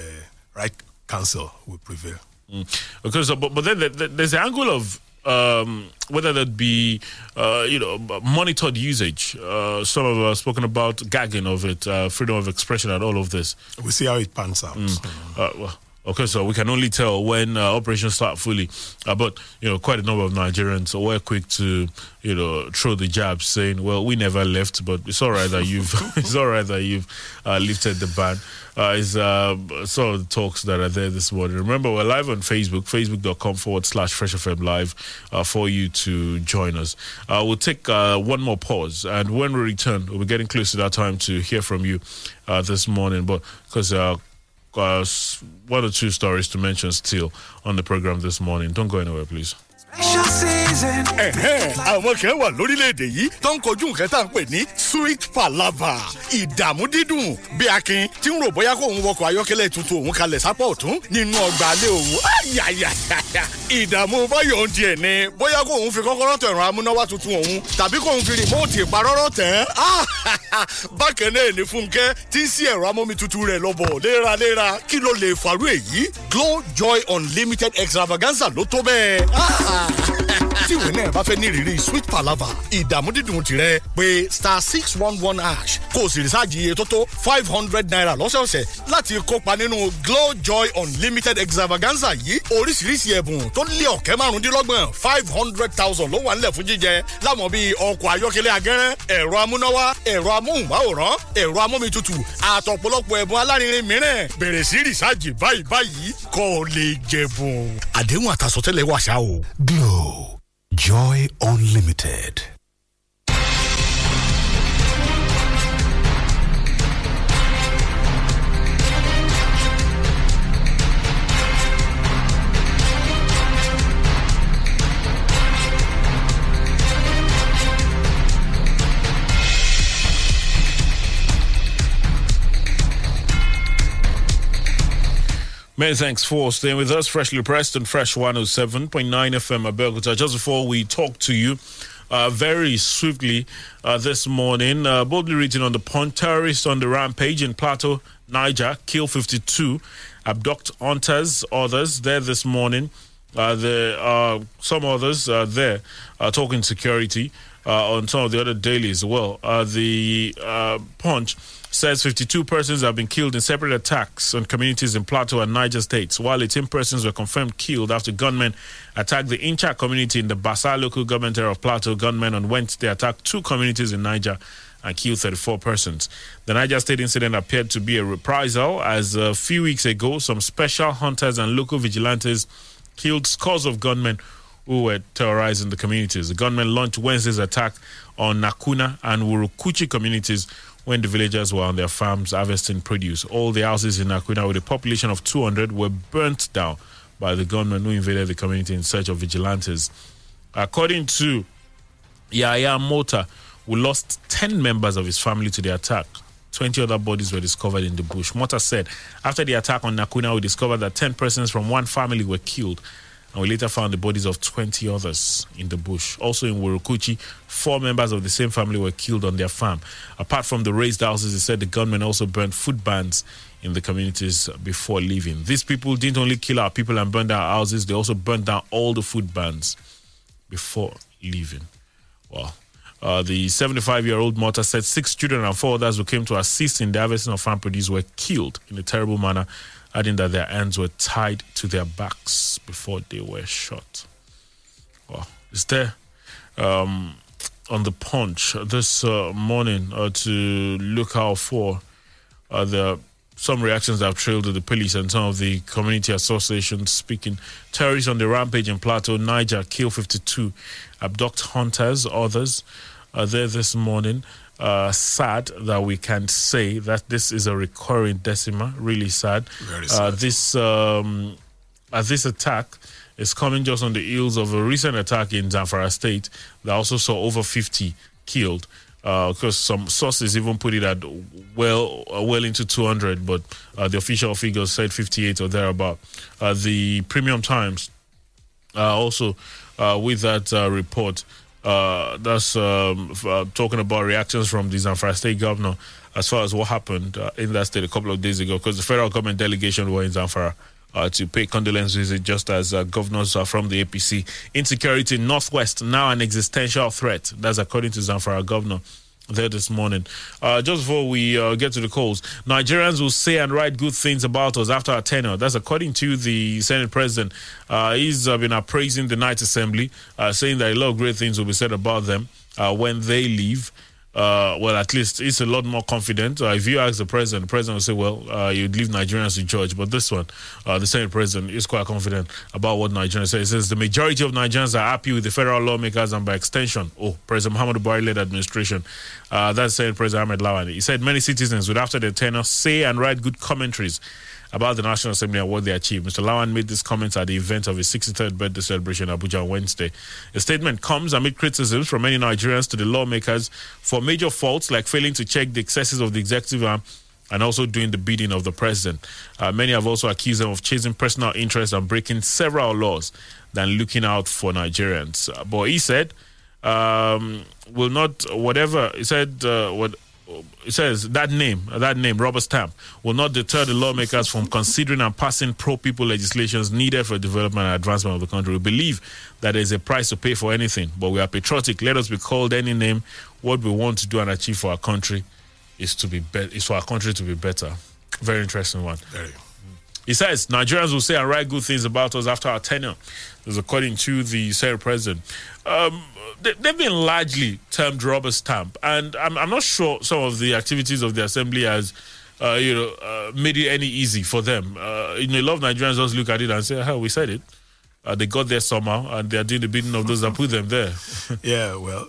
right counsel will prevail. Mm. Because, uh, but, but then there- there- there's the angle of um, whether that be uh, you know monitored usage. Uh, some of us spoken about gagging of it, uh, freedom of expression, and all of this. We see how it pans out. Mm. Uh, well, okay, so we can only tell when uh, operations start fully. Uh, but you know, quite a number of Nigerians were quick to you know throw the jab, saying, "Well, we never left, but it's all right that you've it's all right that you've uh, lifted the ban." Uh, is uh, some of the talks that are there this morning. Remember, we're live on Facebook, facebook.com forward slash Fresh FM Live, uh, for you to join us. Uh, we'll take uh, one more pause, and when we return, we'll be getting close to that time to hear from you this morning. But because uh, one or two stories to mention still on the program this morning. Don't go anywhere, please. Ẹ̀hẹ́n, àwọn kan wà lórílẹ̀‐èdè yìí tó ń kojú nǹkan tá à ń pè ní sweet palava. Ìdààmú dídùn bí akin tí ń rò bóyá kó òun wọkọ̀ ayọ́kẹ́lẹ́ tuntun òun kalẹ̀ sápọ̀ ọ̀tún nínú ọgbà alẹ́ òun ìdààmú báyọ̀ ń tiẹ̀ ni bóyá kó òun fi kọ́kọ́rọ́ tẹ̀ ẹ̀rọ amúnáwá tuntun òun tàbí kó òun fi rìmọ́ọ̀tì ìparọ́rọ́ tẹ̀ ẹ́. Bákan náà ní fúnkẹ́ tí ń sí ẹ̀rọ amómi tuntun rẹ̀ lọ́bọ̀ léraléra. Kí ló lè fàrú èyí? Glow Joy Unlimited Extravaganza ló tó bẹ́ẹ̀. Tí ìwé náà bá fẹ́ ní ìrírí sweet palava ìdààmú dídùn tirẹ̀ pé star six one one hash kó o sì rìsáàjì iye tó tó five hundred naira lọ́sọ̀ọ̀sẹ̀ láti kópa nínú glow joy unlimited extravaganza yìí. Oríṣiríṣi ẹ̀bùn tó lé ọ̀kẹ́ márùndínlọ́gbọ̀n five hundred thousand ló wà nílẹ̀ fún jíjẹ. Láwọn bíi ọkọ̀ ayọ́kẹ́lẹ́ agẹ́rẹ́ ẹ̀rọ amúnáwá ẹ̀rọ amóhùnmáwòrán ẹ̀rọ amómitutù àtọ̀pọ̀lọpọ̀ ẹ̀bùn alárinrin mìíràn. Bẹ̀rẹ̀ sí rìsáàjì báyìí báyìí kó o lè jẹ̀bùn. Àdéhùn àtàsọtẹ́lẹ̀ wàṣà o. Glow Joy Unlimited. Many thanks for staying with us. Freshly pressed and fresh 107.9 FM Abeokuta. Just before we talk to you, uh, very swiftly uh, this morning, uh, boldly written on the pond, terrorists on the rampage in Plateau, Niger, kill 52, abduct hunters, others there this morning. Uh, there are some others uh, there uh, talking security on some of the other dailies as well. Uh, the uh, Punch says 52 persons have been killed in separate attacks on communities in Plateau and Niger states, while 18 persons were confirmed killed after gunmen attacked the Incha community in the Bassa local government area of Plateau. Gunmen on Wednesday attacked two communities in Niger and killed 34 persons. The Niger State incident appeared to be a reprisal, as a few weeks ago, some special hunters and local vigilantes killed scores of gunmen who were terrorizing the communities. The gunmen launched Wednesday's attack on Nakuna and Wurukuchi communities when the villagers were on their farms harvesting produce. All the houses in Nakuna with a population of 200 were burnt down by the gunmen who invaded the community in search of vigilantes. According to Yaya Mota, who lost 10 members of his family to the attack. 20 other bodies were discovered in the bush. Mota said, after the attack on Nakuna, we discovered that 10 persons from one family were killed, and we later found the bodies of 20 others in the bush. Also in Wurukuchi, four members of the same family were killed on their farm. Apart from the raised houses, he said the gunmen also burned food bands in the communities before leaving. These people didn't only kill our people and burn our houses, they also burned down all the food bands before leaving. Wow. Uh, the 75 year old Mota said six children and four others who came to assist in the harvesting of farm produce were killed in a terrible manner, adding that their hands were tied to their backs before they were shot. Wow. Is there um, on the punch this uh, morning uh, to look out for uh, the some reactions that have trailed to the police and some of the community associations speaking. Terrorists on the rampage in Plateau, Niger, kill 52, abduct hunters, others are there this morning. Uh, sad that we can say that this is a recurring decima. Really sad. Very Uh, this um, uh, this attack is coming just on the heels of a recent attack in Zamfara State that also saw over 50 killed. Because some sources even put it at well, uh, well into 200, but uh, the official figures said 58 or thereabout. Uh, the Premium Times uh, also uh, with that uh, report. Uh, that's um, uh, talking about reactions from the Zamfara state governor as far as what happened uh, in that state a couple of days ago, because the federal government delegation were in Zamfara uh, to pay condolence visit, just as uh, governors are from the APC. Insecurity in Northwest now an existential threat. That's according to Zamfara governor there this morning. Uh, just before we uh, get to the calls, Nigerians will say and write good things about us after our tenure. That's according to the Senate President. Uh, he's uh, been appraising the Ninth Assembly, uh, saying that a lot of great things will be said about them uh, when they leave. Uh, well, at least it's a lot more confident. Uh, if you ask the president, the president will say, well, uh, you'd leave Nigerians to judge. But this one, uh, the Senate president is quite confident about what Nigerians say. He says the majority of Nigerians are happy with the federal lawmakers and by extension, oh, President Muhammadu Buhari led administration. Uh, that's Senate President Ahmed Lawan. He said many citizens would, after their tenure, say and write good commentaries about the National Assembly and what they achieved. Mr. Lawan made these comments at the event of his 63rd birthday celebration in Abuja on Wednesday. The statement comes amid criticisms from many Nigerians to the lawmakers for major faults like failing to check the excesses of the executive arm and also doing the bidding of the president. Uh, many have also accused them of chasing personal interests and breaking several laws than looking out for Nigerians. Uh, but he said, um, will not, whatever, he said, uh, what, it says that name, that name, rubber stamp, will not deter the lawmakers from considering and passing pro-people legislations needed for development and advancement of the country. We believe that there is a price to pay for anything, but we are patriotic. Let us be called any name. What we want to do and achieve for our country is to be, be- is for our country to be better. Very interesting one. Very. He says Nigerians will say and write good things about us after our tenure. This is according to the Senate president. Um, they, they've been largely termed rubber stamp, and I'm, I'm not sure some of the activities of the assembly has, uh, you know, uh, made it any easy for them. Uh, you know, a lot of Nigerians just look at it and say, "Hell, we said it." Uh, they got there somehow, and they are doing the bidding of those that put them there. yeah, well,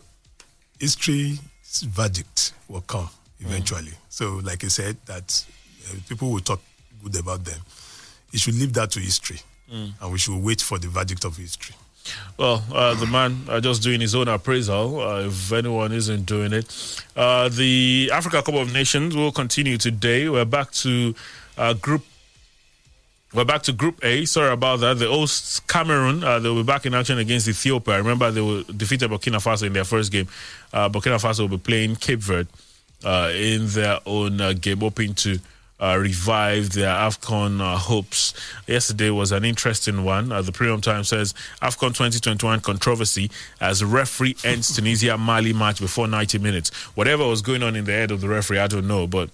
history's verdict will come eventually. So, like I said, that uh, people will talk good about them. You should leave that to history, Mm. and we should wait for the verdict of history. Well, uh, the man uh, just doing his own appraisal, uh, if anyone isn't doing it. Uh, the Africa Cup of Nations will continue today. We're back to uh, Group. We're back to Group A. Sorry about that. The hosts Cameroon. Uh, they'll be back in action against Ethiopia. Remember, they were defeated Burkina Faso in their first game. Uh, Burkina Faso will be playing Cape Verde uh, in their own uh, game, hoping to uh, revive their AFCON uh, hopes. Yesterday was an interesting one. Uh, the Premium Time says AFCON 2021 controversy as referee ends Tunisia Mali match before 90 minutes. Whatever was going on in the head of the referee, I don't know, but.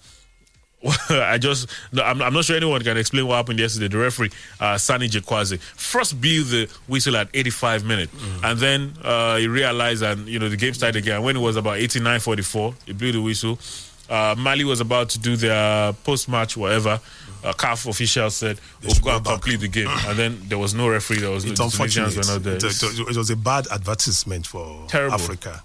I just, no, I'm, I'm not sure anyone can explain what happened yesterday. The referee, uh, Janny Sikazwe, first blew the whistle at 85 minutes, and then uh, he realized, and you know, the game started again. When it was about 89:44, he blew the whistle. Uh, Mali was about to do their post-match, whatever. Uh, CAF official said, "We'll go and complete the game," and then there was no referee. There was no It's unfortunate. Tunisians were not there. It, it- it was a bad advertisement for Terrible. Africa.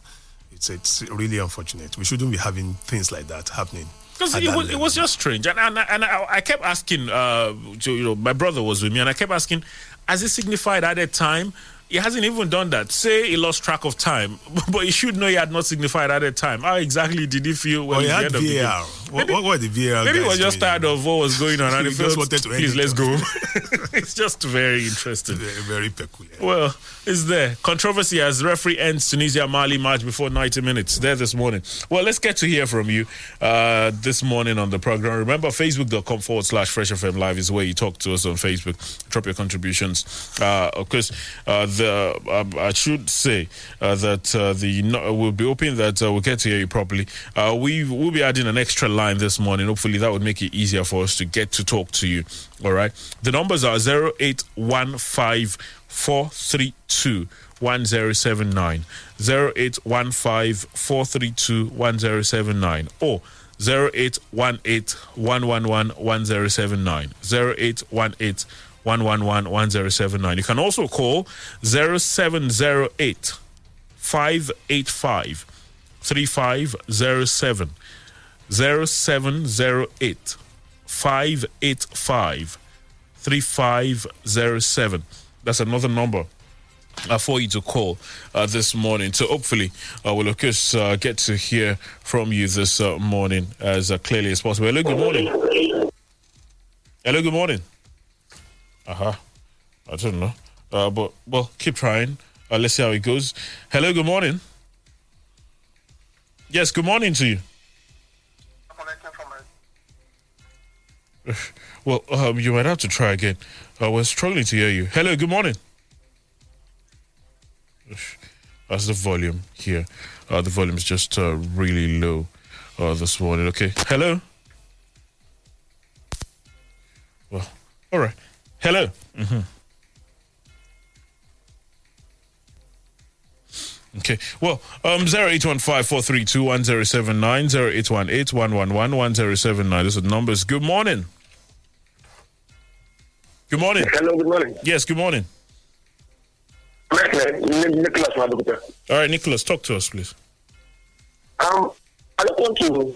It's, it's really unfortunate. We shouldn't be having things like that happening. Because it was, it was just strange, and and, and I, I kept asking, uh, to, you know, my brother was with me, and I kept asking, has it signified at that time? He hasn't even done that. Say he lost track of time, but he should know he had not signified at that time. How exactly did he feel when Oh, he the had the? VAR. What, what were the VAR Maybe he was just tired of what was going on, and he, He felt, just wanted to end please let's go. it's just very interesting. Very, very peculiar. Well, it's there. Controversy as referee ends Tunisia Mali match before 90 minutes. There this morning. Well, let's get to hear from you uh, this morning on the program. Remember, facebook.com forward slash Fresh FM Live is where you talk to us on Facebook. Drop your contributions. Uh, of course, uh, the um, I should say uh, that uh, the we'll be hoping that uh, we'll get to hear you properly. Uh, we will be adding an extra line this morning. Hopefully, that would make it easier for us to get to talk to you. All right. The numbers are 0815 432 1079 0815 432 1079 or 0818 111 1079 0818 111 1079 you can also call 0708 585 3507 0708 585 3507. That's another number uh, for you to call uh, this morning. So hopefully, uh, we'll of course uh, get to hear from you this uh, morning as uh, clearly as possible. Hello, good morning. Hello, good morning. Uh huh. I don't know. Uh, but, well, keep trying. Uh, let's see how it goes. Hello, good morning. Yes, good morning to you. Well, um, you might have to try again. Uh, we're struggling to hear you. Hello, good morning. That's the volume here. Uh, the volume is just uh, really low uh, this morning. Okay. Hello. Well, all right. Hello. hmm Okay. Well, um, 0815-432-1079, 0818-111-1079. Those are the numbers. Good morning. Good morning. Hello, good morning. Yes, good morning. Nicholas All right, Nicholas, talk to us, please. Um, I just want to.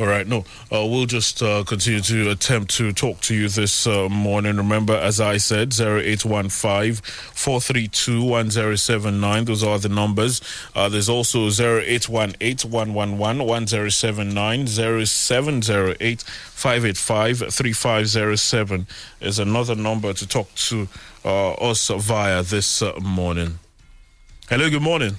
All right, no, uh, we'll just uh, continue to attempt to talk to you this uh, morning. Remember, as I said, 0815 432 1079. Those are the numbers. Uh, there's also 0818 111 1079, 0708 585 3507 is another number to talk to uh, us via this uh, morning. Hello, good morning.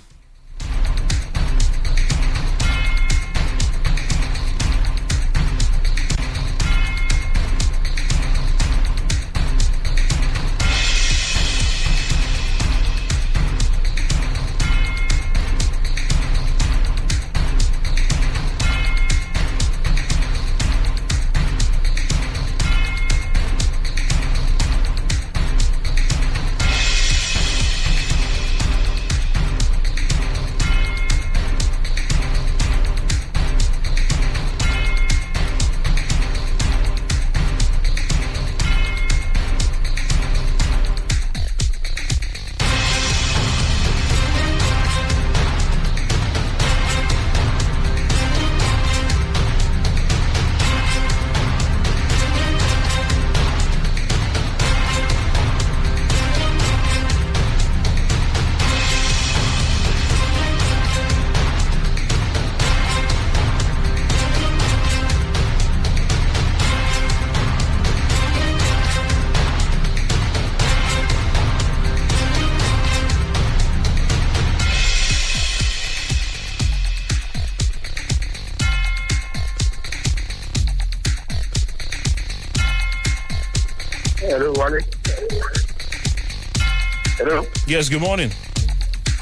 Yes, good morning.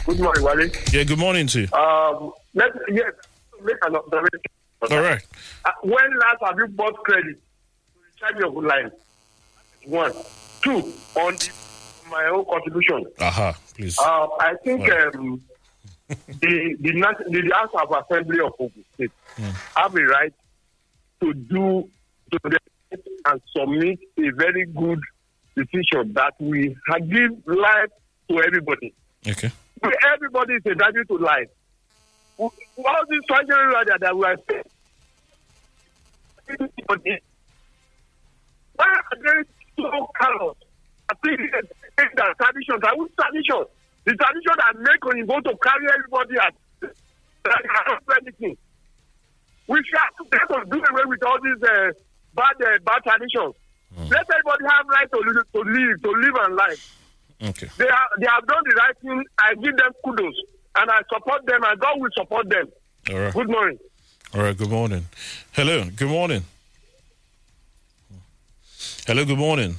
Good morning, Wale. Yeah, good morning to you. Um, let yes, make an observation. All right. Uh, when last have you bought credit to recharge your line? One, two on the, my own contribution. Aha, please. Uh, I think Well. um, the the the, the House of Assembly of Ogun State have a right to do to and submit a very good decision that we ha- give life to everybody. Okay. Everybody is entitled to life. All these tragedies like that we are saying. Why are they so callous? I think it's that tradition, that was tradition. The tradition that make you go to carry everybody at that anything. We should have to do away with all these uh, bad uh, bad traditions. Let everybody have right to live, to live, to live and life. Okay. They are they have done the right thing. I give them kudos and I support them and God will support them. All right. Good morning. All right, good morning. Hello, good morning. Hello, good morning.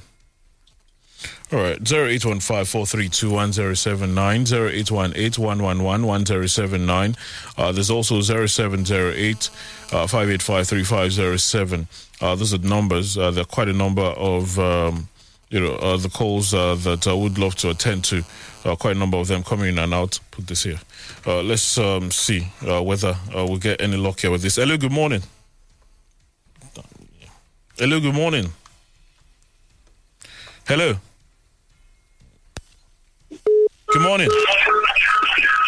All right, 0815-432-1079, 0818-111-1079. Uh, there's also 0708 uh, 585-3507. Uh, those are the numbers. Uh, there are quite a number of, um, you know, uh, the calls uh, that I would love to attend to. Uh, quite a number of them coming in and out. Put this here. Uh, let's um, see uh, whether uh, we'll get any luck here with this. Hello, good morning. Hello, good morning. Hello. Good morning.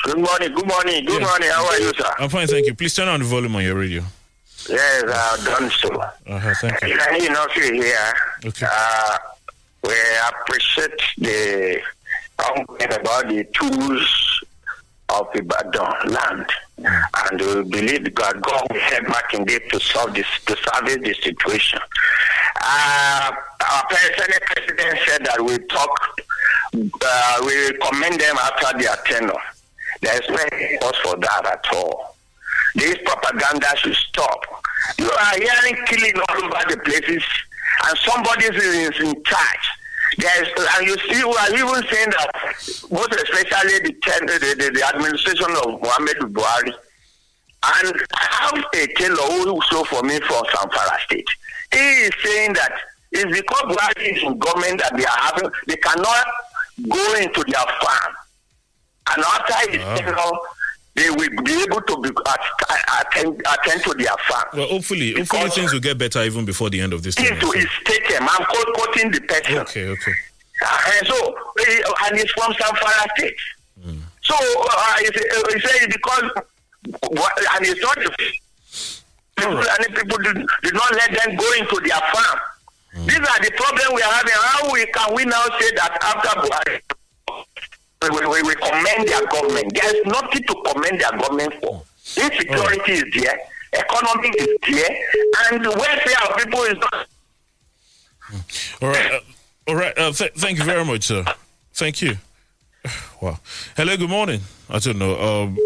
Good morning. Good morning. Good morning. How are you, sir? I'm fine, thank you. Please turn on the volume on your radio. Yes, I've done so. Uh-huh, thank you. Can you not feel here? Okay. Uh, we appreciate the ongoing about the tools of Ibadan land. And we believe that God will help there to solve this, to salvage the situation. Uh, our pre- president said that we talk, uh, we commend them after their tenure. There is no cause for that at all. This propaganda should stop. You are hearing killing all over the places, and somebody is in charge. There is, and you see, we are even saying that, most especially the, the, the, the administration of Muhammadu Buhari, and I have a tailor who show for me from Zamfara State. He is saying that it's because Buhari is in government that they are having, they cannot go into their farm. And after his tenure, they will be able to be at, attend, attend to their farm. Well, hopefully, hopefully things will get better even before the end of this. Into his statement, I'm quoting the person. Okay, okay. Uh, and so, eh, and it's from Zamfara State. So, uh, he uh, he says because, and it's not people, and people did, did not let them go into their farm. These are the problems we are having. How we can we now say that after Buhari, we, we, we commend their government? There is nothing to commend their government for. Insecurity is there, economy is there, and the welfare of people is not. All right. Uh, all right. Uh, th- thank you very much, sir. Thank you. Wow. Hello. Good morning. I don't know. Um,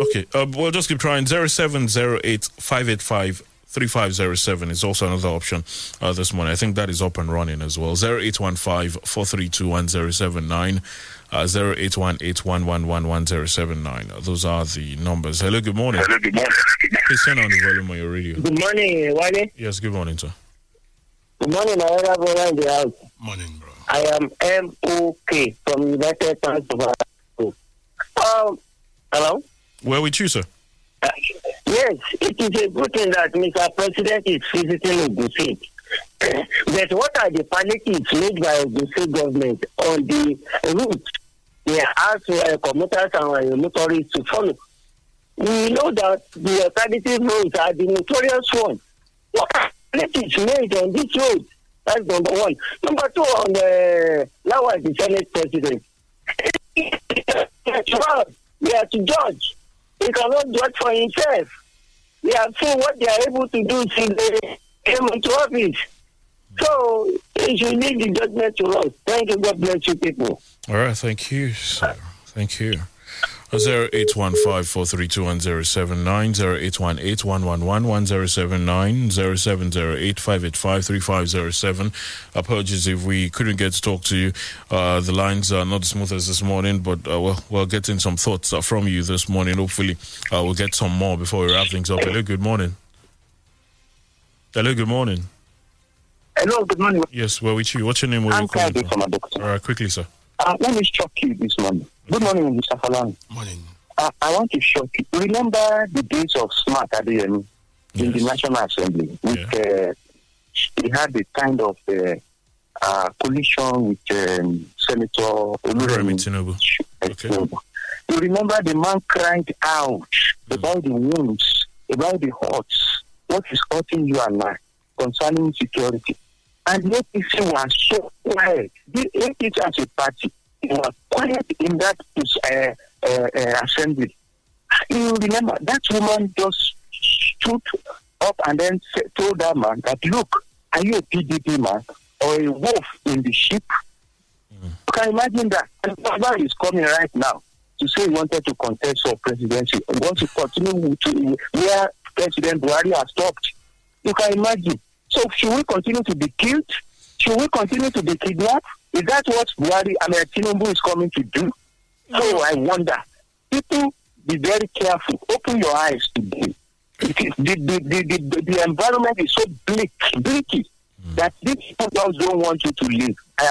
okay. Uh, we'll just keep trying. Zero seven zero eight five eight five. 3507 is also another option uh, this morning. I think that is up and running as well. 0815 432 1079, uh, 0818 Those are the numbers. Hello, good morning. Hello, good morning. Please turn on the volume on your radio. Good morning, Wale. Yes, good morning, sir. Good morning, my other brother in the house. Morning, bro. I am M.O.K. from United States of America. Um, hello? Where with you, sir? Uh, yes, it is a good thing that Mr. President is visiting Ogun State. but what are the palliatives made by the State government on the route they ask uh, commuters and uh, motorists to follow? We know that the alternative roads are the notorious ones. What are made on this road? That's number one. Number two, on the Lawan, the Senate president. we are to judge. He cannot judge for himself. We have seen what they are able to do since they came into office. So leave the judgment to us. Thank you. God bless you, people. All right, thank you, sir. Thank you. Zero eight one five four three two one zero seven nine zero eight one eight one one one one zero seven nine zero seven zero eight five eight five three five zero seven. Apologies if we couldn't get to talk to you. Uh, the lines are not as smooth as this morning, but uh, we're, we're getting some thoughts uh, from you this morning. Hopefully, uh, we'll get some more before we wrap things up. Hello, good morning. Hello, good morning. Hello, good morning. Yes, we're with you. What's your name? Where I'm you calling from? All right, quickly, sir. Uh, let me shock you this morning. Good morning, Mr. Falan. Morning. Uh, I want to shock you. Remember the days of Smart Adeyemi in the National Assembly? With, uh, he had a kind of uh, uh, coalition with um, Senator Remi Oluremi. Tinubu. Okay. You remember the man cried out about the wounds, about the hurts, what is hurting you and I concerning security. And the APC was so quiet. The APC as a party was quiet in that uh, uh, uh, assembly. You remember that woman just stood up and then told that man that, look, are you a PDP man or a wolf in the sheep? You can imagine that. And Baba is coming right now to say he wanted to contest for presidency. He wants to continue to where President Buhari has stopped. You can imagine. So should we continue to be killed? Should we continue to be kidnapped? Is that what Buhari, I mean, Tinubu is coming to do? So mm. I wonder. People, be very careful. Open your eyes today. It is, the, the, the, the, the environment is so bleak, bleaky, mm. that these people just don't want you to live. I